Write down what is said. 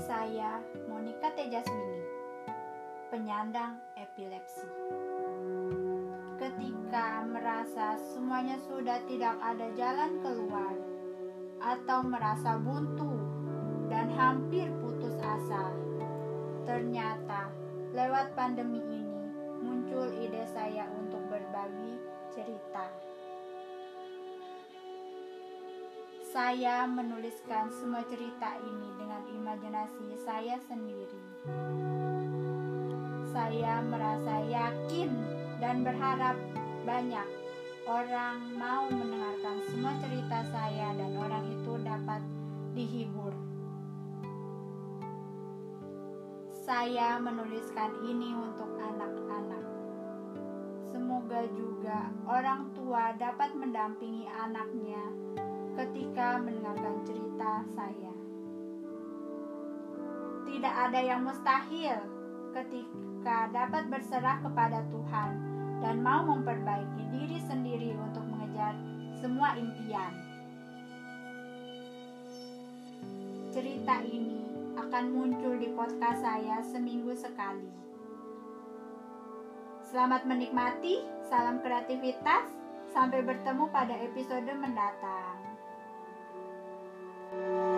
Saya Monica Tejasmini, penyandang epilepsi. Ketika merasa semuanya sudah tidak ada jalan keluar atau merasa buntu dan hampir putus asa, ternyata lewat pandemi ini muncul ide saya untuk berbagi Saya menuliskan semua cerita ini dengan imajinasi saya sendiri. Saya merasa yakin dan berharap banyak orang mau mendengarkan semua cerita saya dan orang itu dapat dihibur. Saya menuliskan ini untuk anak-anak. Semoga juga orang tua dapat mendampingi anaknya ketika mendengarkan cerita saya. Tidak ada yang mustahil ketika dapat berserah kepada Tuhan dan mau memperbaiki diri sendiri untuk mengejar semua impian. Cerita ini akan muncul di podcast saya seminggu sekali. Selamat menikmati, salam kreativitas, sampai bertemu pada episode mendatang. Thank you.